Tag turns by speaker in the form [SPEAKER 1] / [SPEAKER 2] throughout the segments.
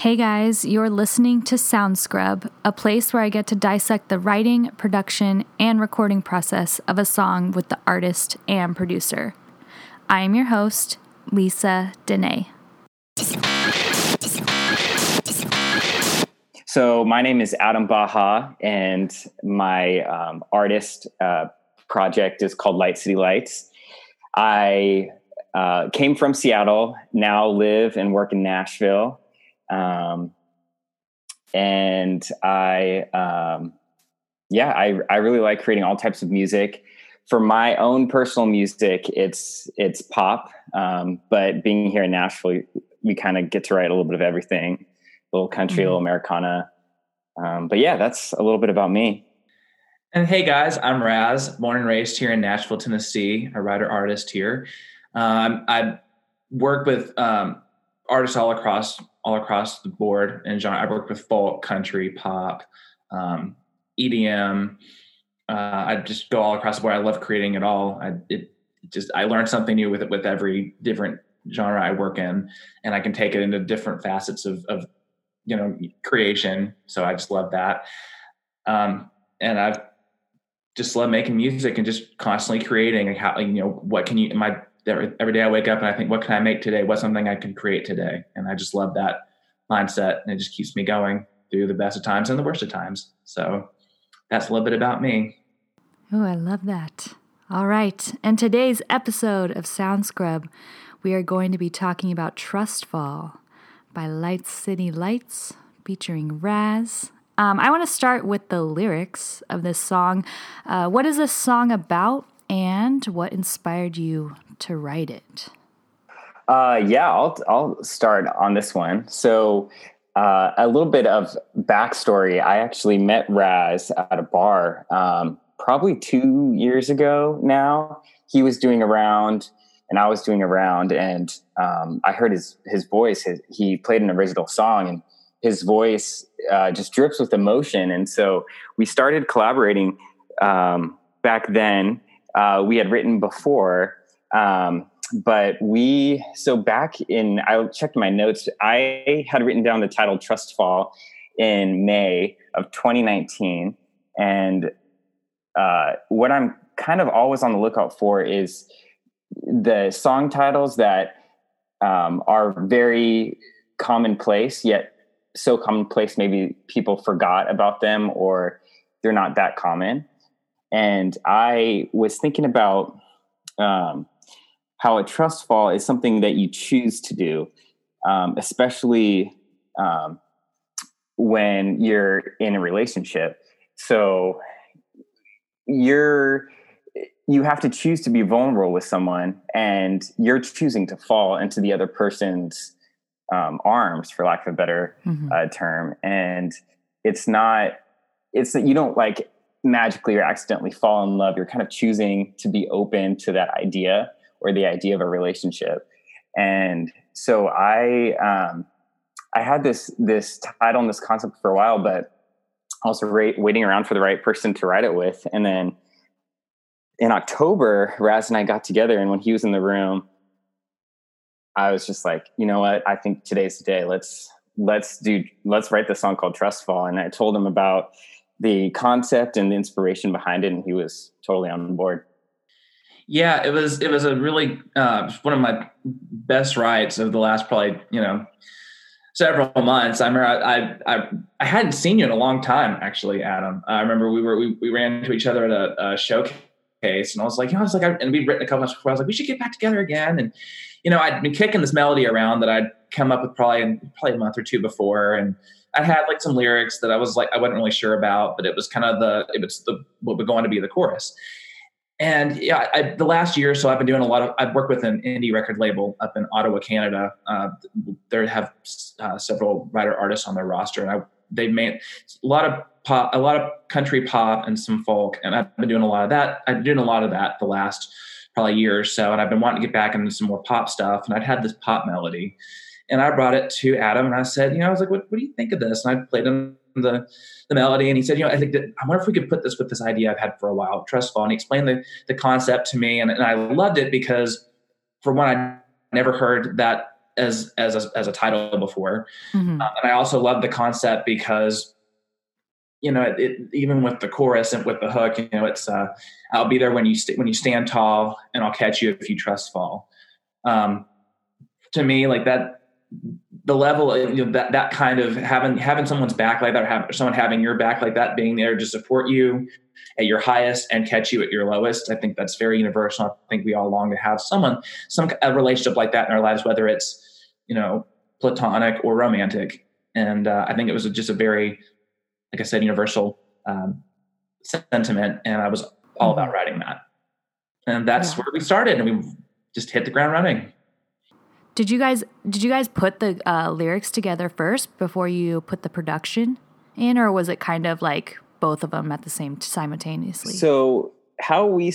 [SPEAKER 1] Hey guys, you're listening to Sound Scrub, a place where I get to dissect the writing, production, and recording process of a song with the artist and producer. I am your host, Lisa Dene.
[SPEAKER 2] So, my name is Adam Baha, and my um, artist uh, project is called Light City Lights. I uh, came from Seattle, now live and work in Nashville. Um, and I, um, yeah, I, I really like creating all types of music. For my own personal music, it's it's pop. Um, but being here in Nashville, we kind of get to write a little bit of everything, a little country, mm-hmm. a little Americana. Um, but yeah, that's a little bit about me.
[SPEAKER 3] And hey guys, I'm Raz, born and raised here in Nashville, Tennessee, a writer artist here. Um, I work with um, artists all across all across the board and genre. I work with folk, country, pop, um, EDM. Uh, I just go all across the board. I love creating it all. I it just I learn something new with it with every different genre I work in, and I can take it into different facets of, of you know creation. So I just love that. Um, and I've just love making music and just constantly creating and how you know what can you my every day I wake up and I think, what can I make today? What's something I can create today? And I just love that mindset, and it just keeps me going through the best of times and the worst of times. So that's a little bit about me.
[SPEAKER 1] Oh, I love that. All right. And today's episode of Sound Scrub, we are going to be talking about Trust Fall by Light City Lights featuring Raz. Um, I want to start with the lyrics of this song. Uh, what is this song about, and what inspired you to write it?
[SPEAKER 2] Uh, yeah, I'll I'll start on this one. So, uh, a little bit of backstory. I actually met Raz at a bar um, probably two years ago now. He was doing a round, and I was doing a round, and um, I heard his his voice. His, he played an original song, and his voice uh, just drips with emotion. And so we started collaborating um, back then. Uh, we had written before, um, but we, so back in, I checked my notes, I had written down the title Trust Fall in May of 2019. And uh, what I'm kind of always on the lookout for is the song titles that um, are very commonplace, yet so commonplace maybe people forgot about them or they're not that common. And I was thinking about um, how a trust fall is something that you choose to do, um, especially um, when you're in a relationship. So you're you have to choose to be vulnerable with someone, and you're choosing to fall into the other person's um, arms, for lack of a better mm-hmm. uh, term. And it's not it's that you don't like magically or accidentally fall in love. You're kind of choosing to be open to that idea or the idea of a relationship. And so I um, I had this this title and this concept for a while, but also ra- waiting around for the right person to write it with. And then in October, Raz and I got together, and when he was in the room, I was just like, you know what? I think today's the day. Let's let's do let's write this song called Trust Fall. And I told him about the concept and the inspiration behind it, and he was totally on board.
[SPEAKER 3] Yeah, it was it was a really uh, one of my best writes of the last probably you know several months. I remember I, I I hadn't seen you in a long time actually, Adam. I remember we were we, we ran into each other at a, a showcase, and I was like, you know, I was like, I, and we'd written a couple months before. I was like, we should get back together again, and you know, I'd been kicking this melody around that I'd come up with probably probably a month or two before, and I had like some lyrics that I was like I wasn't really sure about, but it was kind of the it was the what would go on to be the chorus. And yeah, I, the last year or so, I've been doing a lot of. I've worked with an indie record label up in Ottawa, Canada. Uh, they have uh, several writer artists on their roster, and I they've made a lot of pop, a lot of country pop, and some folk. And I've been doing a lot of that. I've been doing a lot of that the last probably year or so, and I've been wanting to get back into some more pop stuff. And I'd had this pop melody, and I brought it to Adam, and I said, you know, I was like, what, what do you think of this? And I played him the the melody and he said you know i think that i wonder if we could put this with this idea i've had for a while trust fall and he explained the the concept to me and, and i loved it because for one i never heard that as as a, as a title before, mm-hmm. uh, and I also love the concept because you know, it, it, even with the chorus and with the hook, you know, it's uh, I'll be there when you st- when you stand tall, and I'll catch you if you trust fall. Um, to me, like that, the level, you know, that that kind of having having someone's back like that, or have someone having your back like that, being there to support you at your highest and catch you at your lowest. I think that's very universal. I think we all long to have someone, some a relationship like that in our lives, whether it's you know platonic or romantic. And uh, I think it was just a very like I said, universal um, sentiment, and I was all about mm-hmm. writing that. And that's yeah. where we started, and we just hit the ground running.
[SPEAKER 1] Did you guys did you guys put the uh, lyrics together first before you put the production in, or was it kind of like both of them at the same simultaneously?
[SPEAKER 2] So how we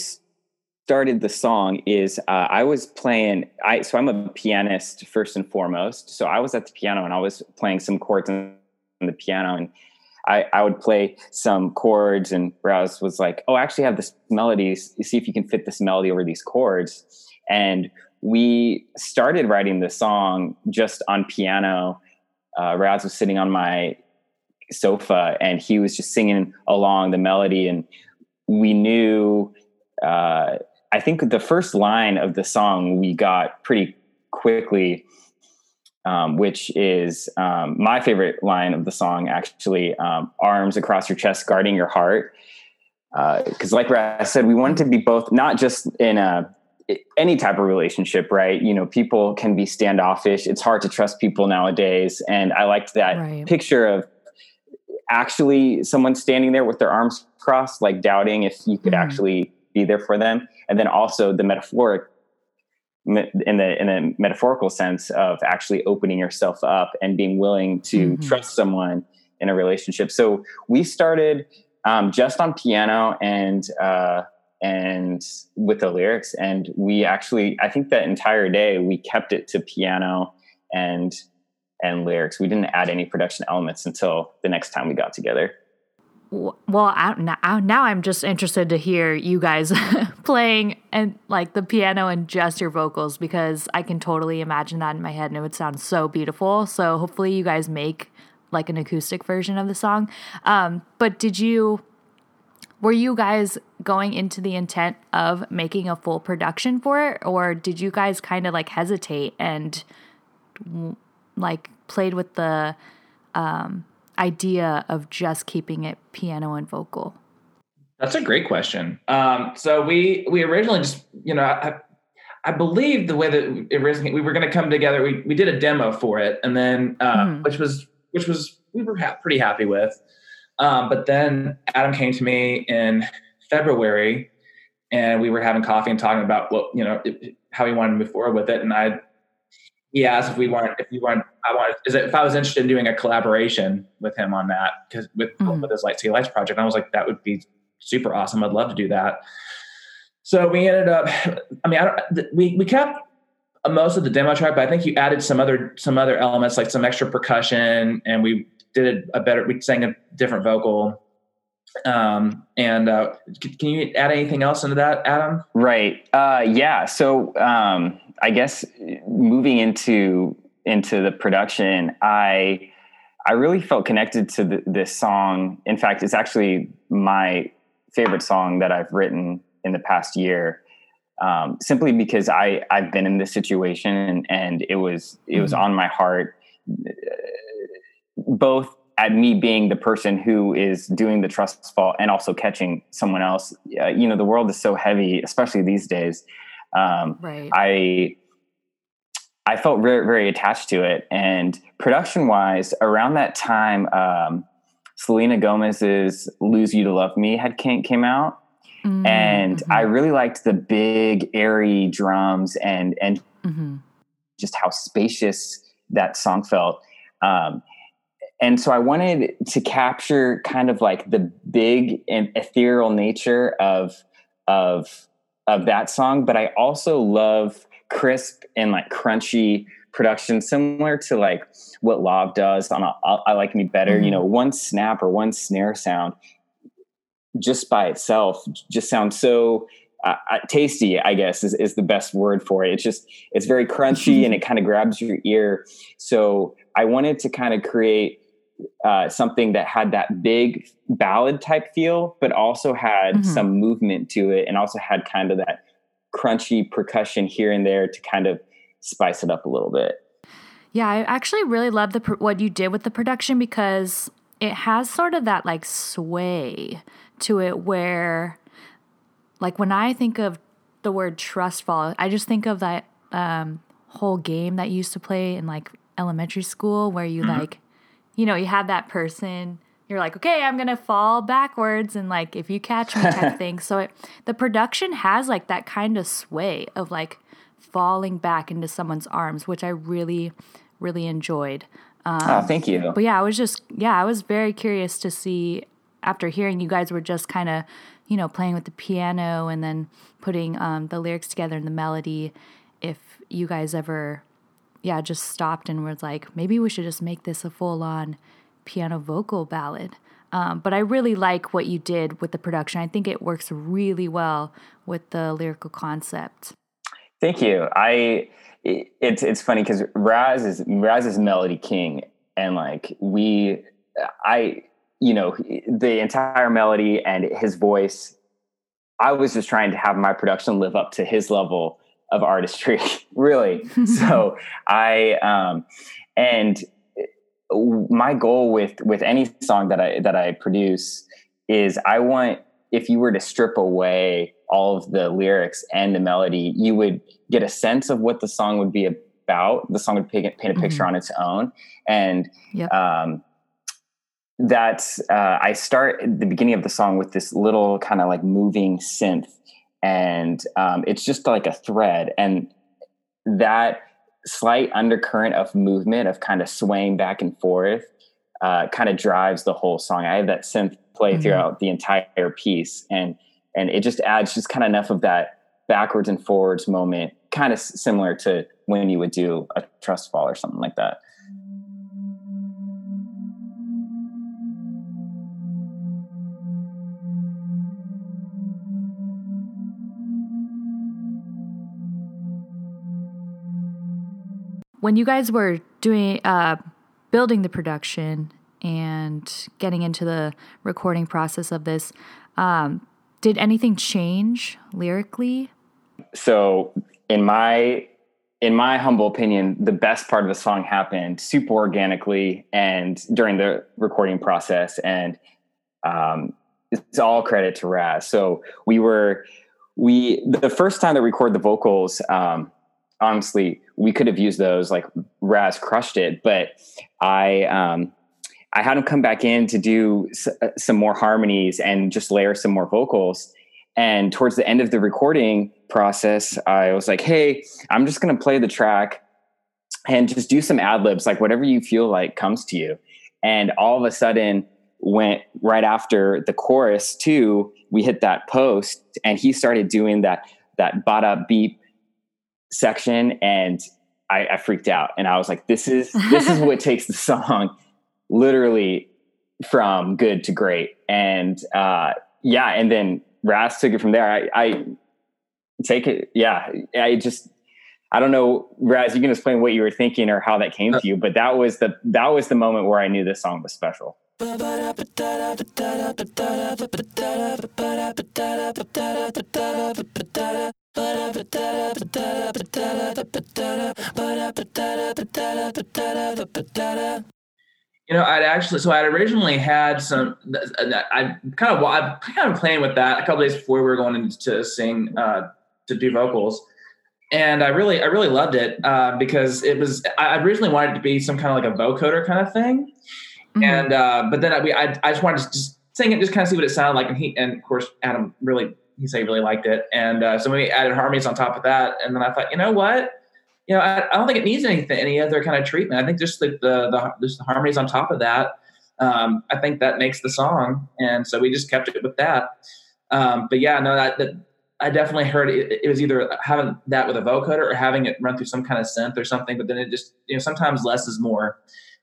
[SPEAKER 2] started the song is uh, I was playing. I so I'm a pianist first and foremost. So I was at the piano and I was playing some chords on the piano and I, I would play some chords and Raz was like, oh, I actually have this melody. See if you can fit this melody over these chords. And we started writing the song just on piano. Uh, Raz was sitting on my sofa and he was just singing along the melody. And we knew, uh, I think the first line of the song we got pretty quickly um, which is um, my favorite line of the song, actually um, arms across your chest, guarding your heart. Because, uh, like I said, we wanted to be both, not just in a any type of relationship, right? You know, people can be standoffish. It's hard to trust people nowadays. And I liked that right. picture of actually someone standing there with their arms crossed, like doubting if you could mm. actually be there for them. And then also the metaphoric in the in a metaphorical sense of actually opening yourself up and being willing to mm-hmm. trust someone in a relationship. So we started um, just on piano and uh, and with the lyrics, and we actually I think that entire day we kept it to piano and and lyrics. We didn't add any production elements until the next time we got together.
[SPEAKER 1] Well I, now, i'm just interested to hear you guys playing and like the piano and just your vocals because i can totally imagine that in my head and it would sound so beautiful. So hopefully you guys make like an acoustic version of the song. Um, but did you were you guys going into the intent of making a full production for it or did you guys kind of like hesitate and like played with the um, idea of just keeping it piano and vocal?
[SPEAKER 3] That's a great question. Um, so we we originally just you know I, I believe the way that it originally we were going to come together. We we did a demo for it, and then uh, mm-hmm. which was which was we were ha- pretty happy with. Um, but then Adam came to me in February, and we were having coffee and talking about what you know how he wanted to move forward with it. And I he asked if we want if you want I wanted is it, if I was interested in doing a collaboration with him on that because with mm-hmm. with his Light City Lights project. And I was like, that would be super awesome. I'd love to do that. So we ended up. I mean, I don't, we we kept most of the demo track, but I think you added some other some other elements like some extra percussion, and we did a better. We sang a different vocal. Um, and uh, can you add anything else into that, Adam?
[SPEAKER 2] Right. Uh, yeah. So um, I guess moving into into the production, I I really felt connected to the, this song. In fact, it's actually my favorite song that I've written in the past year. Um, simply because I I've been in this situation and, and it was it was mm-hmm. on my heart, both at me being the person who is doing the trust fall and also catching someone else. Uh, you know, the world is so heavy, especially these days. Um, right. I I felt very very attached to it, and production wise, around that time, um, Selena Gomez's "Lose You to Love Me" had came, came out, mm-hmm. and I really liked the big airy drums and and mm-hmm. just how spacious that song felt. Um, and so I wanted to capture kind of like the big and ethereal nature of of of that song, but I also love crisp and like crunchy production, similar to like what Lauv does on a, I Like Me Better. Mm-hmm. You know, one snap or one snare sound just by itself just sounds so uh, tasty, I guess is, is the best word for it. It's just, it's very crunchy and it kind of grabs your ear. So I wanted to kind of create uh, something that had that big ballad type feel, but also had mm-hmm. some movement to it and also had kind of that crunchy percussion here and there to kind of spice it up a little bit.
[SPEAKER 1] Yeah, I actually really love the what you did with the production because it has sort of that like sway to it where like when I think of the word trust fall, I just think of that um, whole game that you used to play in like elementary school where you mm-hmm. like, you know, you have that person, you're like, okay, I'm gonna fall backwards and like if you catch me type thing. So it, the production has like that kind of sway of like falling back into someone's arms, which I really, really enjoyed.
[SPEAKER 2] Um, oh, thank you.
[SPEAKER 1] But yeah, I was just yeah, I was very curious to see after hearing you guys were just kind of you know, playing with the piano and then putting um, the lyrics together and the melody. If you guys ever, yeah, just stopped and was like, maybe we should just make this a full on piano vocal ballad. Um, but I really like what you did with the production. I think it works really well with the lyrical concept.
[SPEAKER 2] Thank you. I it's it's funny because Raz is Raz is melody king, and like we, I you know the entire melody and his voice i was just trying to have my production live up to his level of artistry really so i um and my goal with with any song that i that i produce is i want if you were to strip away all of the lyrics and the melody you would get a sense of what the song would be about the song would paint, a picture mm-hmm. on its own and yep. um that uh, I start at the beginning of the song with this little kind of like moving synth, and um, it's just like a thread, and that slight undercurrent of movement of kind of swaying back and forth uh, kind of drives the whole song. I have that synth play mm-hmm. throughout the entire piece, and and it just adds just kind of enough of that backwards and forwards moment, kind of similar to when you would do a trust fall or something like that.
[SPEAKER 1] When you guys were doing uh, building the production and getting into the recording process of this, um, did anything change lyrically?
[SPEAKER 2] So, in my in my humble opinion, the best part of the song happened super organically and during the recording process, and um, it's all credit to Raz. So we were we the first time that we recorded the vocals. Um, honestly, we could have used those. Like Raz crushed it, but I um, I had him come back in to do s- uh, some more harmonies and just layer some more vocals. And towards the end of the recording process, I was like, "Hey, I'm just going to play the track and just do some ad libs, like whatever you feel like comes to you." And all of a sudden, went right after the chorus too. We hit that post, and he started doing that that bada beep section and I, I freaked out and I was like, this is this is what takes the song literally from good to great. And uh yeah, and then Raz took it from there. I, I take it, yeah. I just I don't know, Raz, you can explain what you were thinking or how that came to you, but that was the that was the moment where I knew this song was special.
[SPEAKER 3] You know, I'd actually so I'd originally had some. I kind of I kind of playing with that a couple days before we were going to sing uh, to do vocals, and I really I really loved it uh, because it was I originally wanted it to be some kind of like a vocoder kind of thing, mm-hmm. and uh, but then I, we I, I just wanted to just sing it, just kind of see what it sounded like, and he and of course Adam really he said he really liked it, and uh, so we added harmonies on top of that. And then I thought, you know what? You know, I, I don't think it needs anything, any other kind of treatment. I think just the the, the just the harmonies on top of that. Um, I think that makes the song, and so we just kept it with that. Um, but yeah, no, that, that I definitely heard it, it, was either having that with a vocoder or having it run through some kind of synth or something. But then it just you know sometimes less is more,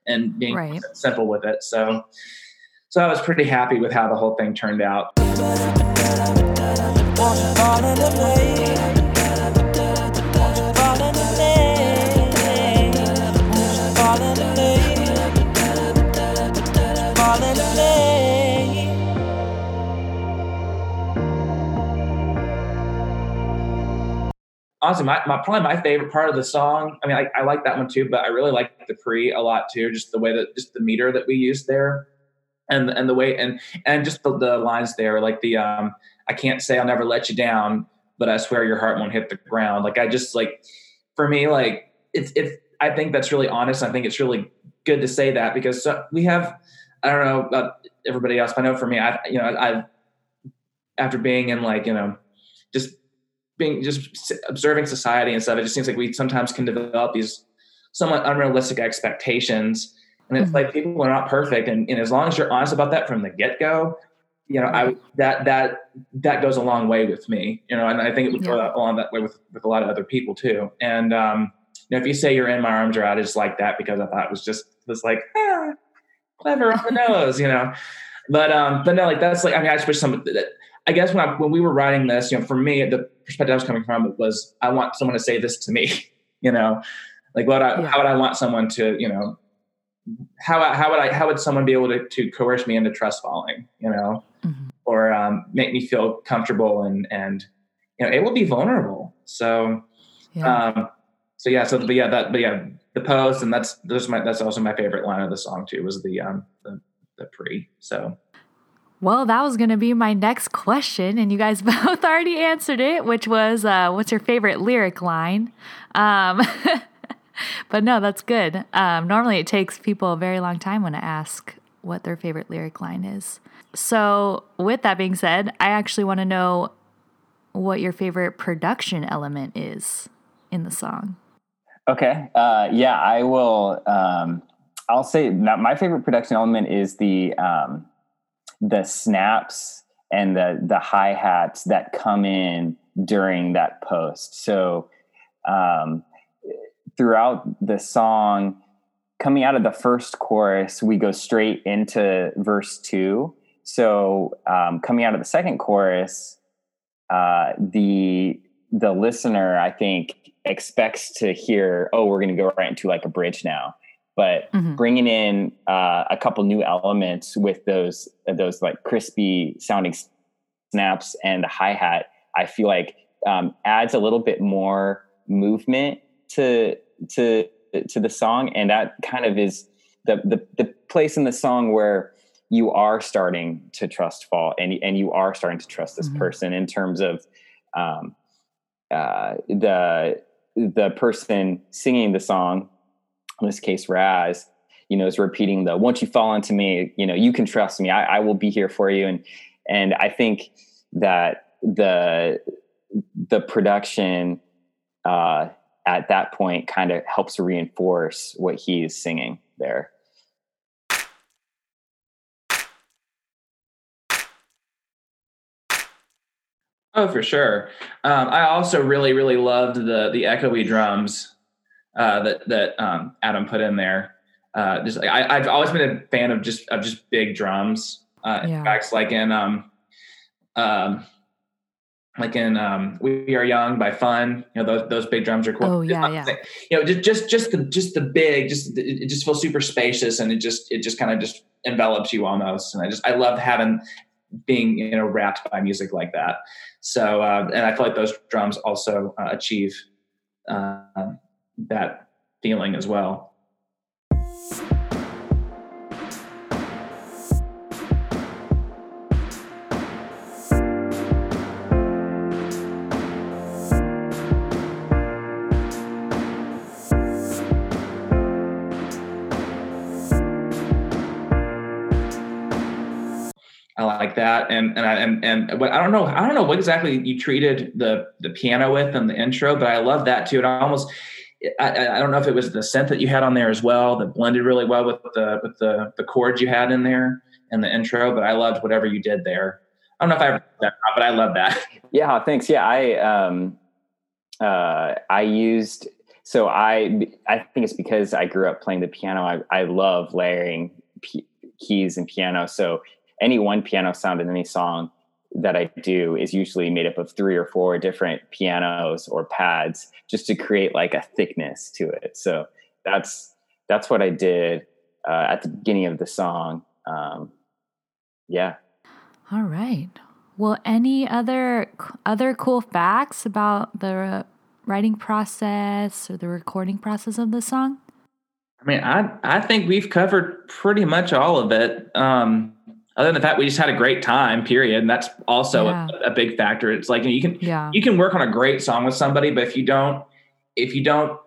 [SPEAKER 3] and being right. simple with it. So so I was pretty happy with how the whole thing turned out. Honestly, my, my probably my favorite part of the song. I mean, I, I like that one too, but I really like the pre a lot too. Just the way that just the meter that we used there, and and the way and and just the, the lines there, like the um, I can't say I'll never let you down, but I swear your heart won't hit the ground. Like I just like for me, like it's it's. I think that's really honest. I think it's really good to say that because we have. I don't know about everybody else, but I know for me, I you know I've after being in like you know just being just observing society and stuff, it just seems like we sometimes can develop these somewhat unrealistic expectations. And it's mm-hmm. like people are not perfect. And, and, as long as you're honest about that from the get go, you know, I that that that goes a long way with me. You know, and I think it would yeah. go along that way with with a lot of other people too. And um, you know, if you say you're in my arms or out, I just like that because I thought it was just was like ah, clever on the nose, you know. But um, but no, like that's like I mean, I just wish some that I guess when I, when we were writing this, you know, for me, the perspective I was coming from was I want someone to say this to me, you know, like what I, yeah. how would I want someone to, you know, how, how would I, how would someone be able to, to coerce me into trust falling, you know, mm-hmm. or um, make me feel comfortable and, and, you know, it will be vulnerable. So, yeah. um, so yeah, so, but yeah, that, but yeah, the post and that's, those my, that's also my favorite line of the song too, was the, um, the, the pre, so.
[SPEAKER 1] Well, that was going to be my next question, and you guys both already answered it, which was uh, what's your favorite lyric line? Um, but no, that's good. Um, normally, it takes people a very long time when I ask what their favorite lyric line is. So, with that being said, I actually want to know what your favorite production element is in the song.
[SPEAKER 2] Okay. Uh, yeah, I will. Um, I'll say my favorite production element is the um, the snaps and the the hi hats that come in during that post. So um, throughout the song, coming out of the first chorus, we go straight into verse two. So um, coming out of the second chorus, uh, the the listener, I think, expects to hear, "Oh, we're going to go right into like a bridge now." but mm-hmm. bringing in uh, a couple new elements with those those like crispy sounding snaps and the hi hat, I feel like um, adds a little bit more movement to to to the song, and that kind of is the the, the place in the song where you are starting to trust fall and and you are starting to trust this mm-hmm. person in terms of um, uh, the the person singing the song in this case Raz, you know, is repeating the once you fall into me, you know, you can trust me. I, I will be here for you. And and I think that the the production uh, at that point kind of helps reinforce what he's singing there.
[SPEAKER 3] Oh, for sure. Um, I also really, really loved the the echoey drums uh, that that um, Adam put in there. Uh, just I, have always been a fan of just of just big drums. Uh, yeah. Tracks like in um, um, like in um, "We Are Young" by Fun. You know those those big drums are cool.
[SPEAKER 1] Oh yeah, yeah.
[SPEAKER 3] You know, just just just the just the big, just it just feels super spacious, and it just it just kind of just envelops you almost. And I just I love having being you know wrapped by music like that. So uh, and I feel like those drums also uh, achieve uh, that feeling as well. That, and and I and and what I don't know, I don't know what exactly you treated the the piano with in the intro, but I love that too. And I almost I, I, don't know if it was the synth that you had on there as well that blended really well with the with the the chords you had in there and the intro. But I loved whatever you did there. I don't know if I ever that, but I love that.
[SPEAKER 2] Yeah, thanks. Yeah, I um uh I used so I I think it's because I grew up playing the piano. I I love layering p- keys and piano. So any one piano sound in any song that I do is usually made up of three or four different pianos or pads just to create like a thickness to it. So that's that's what I did uh, at the beginning of the song. Um, yeah.
[SPEAKER 1] All right. Well, any other other cool facts about the writing process or the recording process of the song?
[SPEAKER 3] I mean, I I think we've covered pretty much all of it. Um, other than the fact we just had a great time, period. And that's also yeah. a, a, big factor. It's like you can yeah. you can work on a great song with somebody, but if you don't if you don't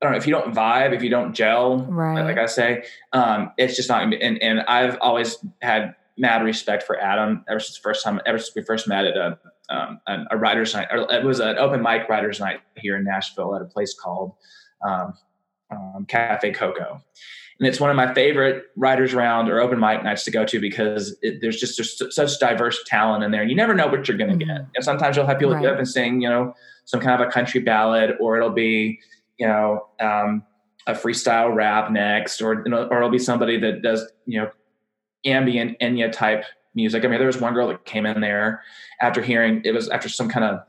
[SPEAKER 3] I don't know if you don't vibe, if you don't gel, right. like I say, um, it's just not. And, and I've always had mad respect for Adam ever since the first time, ever since we first met at a um, a, writers' night. it was an open mic writers' night here in Nashville at a place called um, um, Cafe Coco, and it's one of my favorite writers' round or open mic nights to go to because it, there's just there's such diverse talent in there, and you never know what you're going to mm-hmm. get. And sometimes you'll have people right. get up and sing, you know, some kind of a country ballad, or it'll be you know, um, a freestyle rap next, or you know, or it'll be somebody that does you know ambient Enya type music. I mean, there was one girl that came in there after hearing it was after some kind of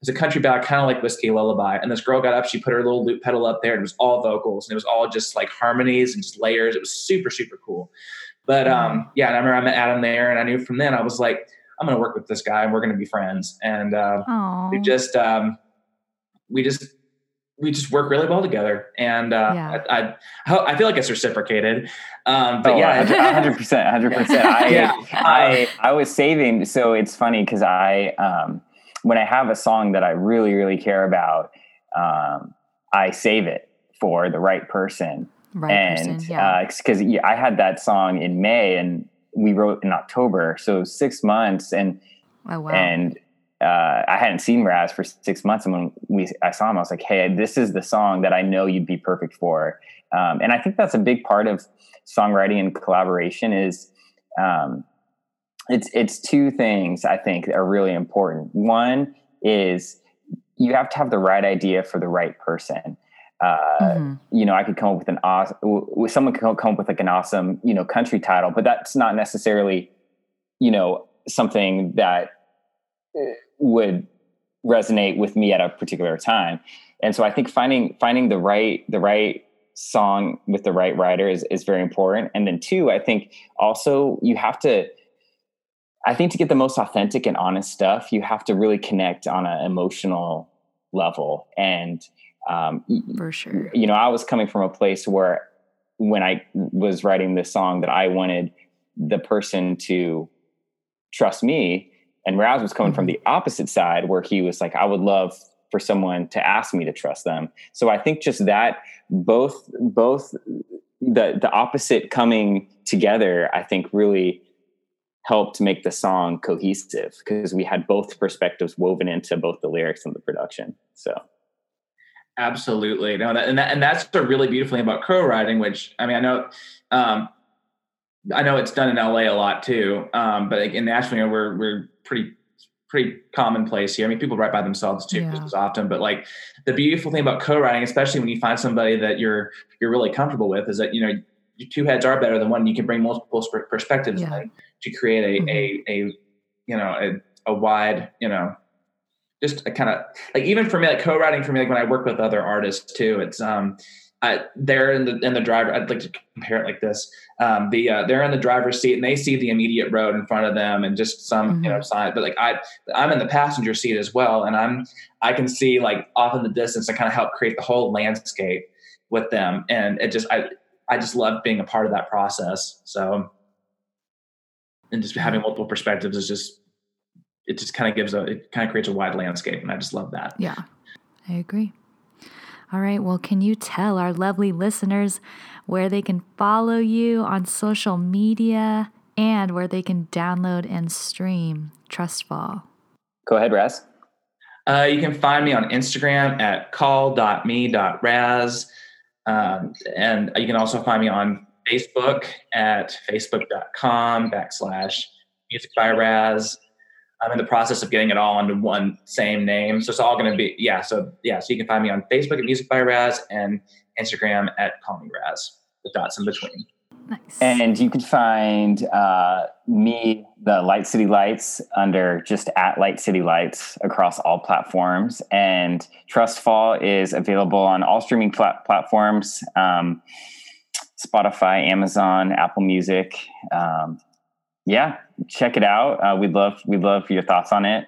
[SPEAKER 3] it's a country ballad, kind of like whiskey lullaby. And this girl got up, she put her little loop pedal up there, and it was all vocals, and it was all just like harmonies and just layers. It was super super cool. But um, yeah, and I remember I met Adam there, and I knew from then I was like, I'm going to work with this guy, and we're going to be friends. And uh, we just um, we just we just work really well together, and uh, yeah. I, I, I feel like it's reciprocated. Um, but oh, yeah,
[SPEAKER 2] hundred percent, hundred percent. I. I I was saving, so it's funny because I um, when I have a song that I really really care about, um, I save it for the right person. Right and because yeah. uh, yeah, I had that song in May and we wrote in October, so six months and. Oh, wow. And uh, I hadn't seen Raz for six months, and when we I saw him, I was like, "Hey, this is the song that I know you'd be perfect for." Um, and I think that's a big part of songwriting and collaboration. Is um, it's it's two things I think are really important. One is you have to have the right idea for the right person. Uh, mm-hmm. You know, I could come up with an awesome. Someone could come up with like an awesome, you know, country title, but that's not necessarily, you know, something that would resonate with me at a particular time. And so I think finding finding the right the right song with the right writer is, is very important. And then two, I think also you have to I think to get the most authentic and honest stuff, you have to really connect on an emotional level. And um,
[SPEAKER 1] for sure,
[SPEAKER 2] you know, I was coming from a place where when I was writing this song that I wanted the person to trust me and Raz was coming from mm-hmm. the opposite side where he was like, I would love for someone to ask me to trust them. So I think just that both both the the opposite coming together, I think really helped make the song cohesive because we had both perspectives woven into both the lyrics and the production. So
[SPEAKER 3] absolutely no and that, and that's the really beautiful thing about co-writing which i mean i know um, I know it's done in LA a lot too, um, but in Nashville, you know, we're we're pretty pretty commonplace here. I mean, people write by themselves too, yeah. often. But like the beautiful thing about co-writing, especially when you find somebody that you're you're really comfortable with, is that you know two heads are better than one. You can bring multiple perspectives yeah. to create a, mm-hmm. a a you know a, a wide you know just a kind of like even for me like co-writing for me like when I work with other artists too. It's um I, they're in the in the driver. I'd like to compare it like this: um, the uh, they're in the driver's seat and they see the immediate road in front of them and just some mm-hmm. you know mm-hmm. sign. But like I, I'm in the passenger seat as well, and I'm I can see like off in the distance and kind of help create the whole landscape with them. And it just I I just love being a part of that process. So and just having multiple perspectives is just it just kind of gives a it kind of creates a wide landscape, and I just love that.
[SPEAKER 1] Yeah, I agree. All right, well, can you tell our lovely listeners where they can follow you on social media and where they can download and stream Trustfall?
[SPEAKER 2] Go ahead, Raz.
[SPEAKER 3] Uh, you can find me on Instagram at call.me.raz. Um, and you can also find me on Facebook at facebook.com backslash music by Raz. I'm in the process of getting it all under one same name. So it's all going to be, yeah. So, yeah. So you can find me on Facebook at Music by Raz and Instagram at Call Me Raz with dots in between.
[SPEAKER 1] Nice.
[SPEAKER 2] And you can find uh, me, the Light City Lights, under just at Light City Lights across all platforms. And Trustfall is available on all streaming plat- platforms um, Spotify, Amazon, Apple Music. Um, yeah, check it out. Uh, we'd love we'd love your thoughts on it,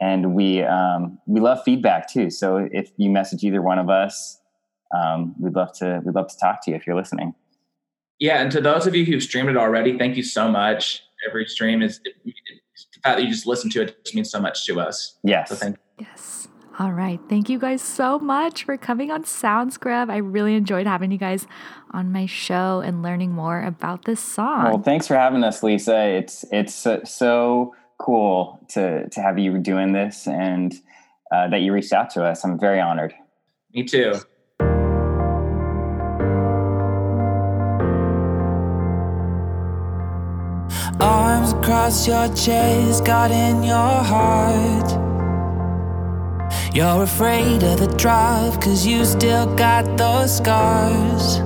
[SPEAKER 2] and we um, we love feedback too. So if you message either one of us, um, we'd love to we'd love to talk to you if you're listening.
[SPEAKER 3] Yeah, and to those of you who've streamed it already, thank you so much. Every stream is it, it, the fact that you just listen to it just means so much to us.
[SPEAKER 2] Yes.
[SPEAKER 3] So thank
[SPEAKER 1] Yes. All right. Thank you guys so much for coming on SoundScrub. I really enjoyed having you guys on my show and learning more about this song.
[SPEAKER 2] Well, thanks for having us, Lisa. It's it's so, so cool to to have you doing this and uh, that you reached out to us. I'm very honored.
[SPEAKER 3] Me too.
[SPEAKER 4] Across your chest, God in your heart. You're afraid of the drive, cause you still got those scars.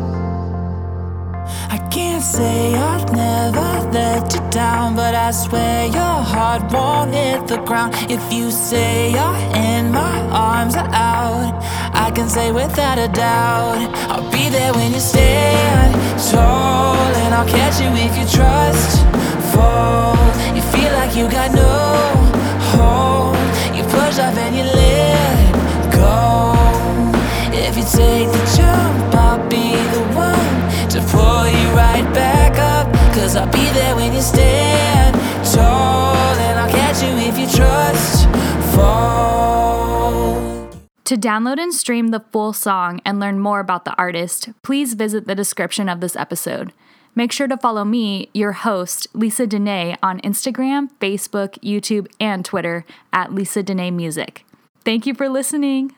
[SPEAKER 4] I can't say I've never let you down, but I swear your heart won't hit the ground. If you say you're in, my arms are out. I can say without a doubt, I'll be there when you stand tall, and I'll catch you if you trust fall. You feel like you got no hold. You push off and you let go. If you take the jump, I'll be the one to pull you right back up. Cause I'll be there when you stand tall, and I'll catch you if you trust fall.
[SPEAKER 1] To download and stream the full song and learn more about the artist, please visit the description of this episode. Make sure to follow me, your host, Lisa Dene, on Instagram, Facebook, YouTube, and Twitter at Lisa Dene Music. Thank you for listening.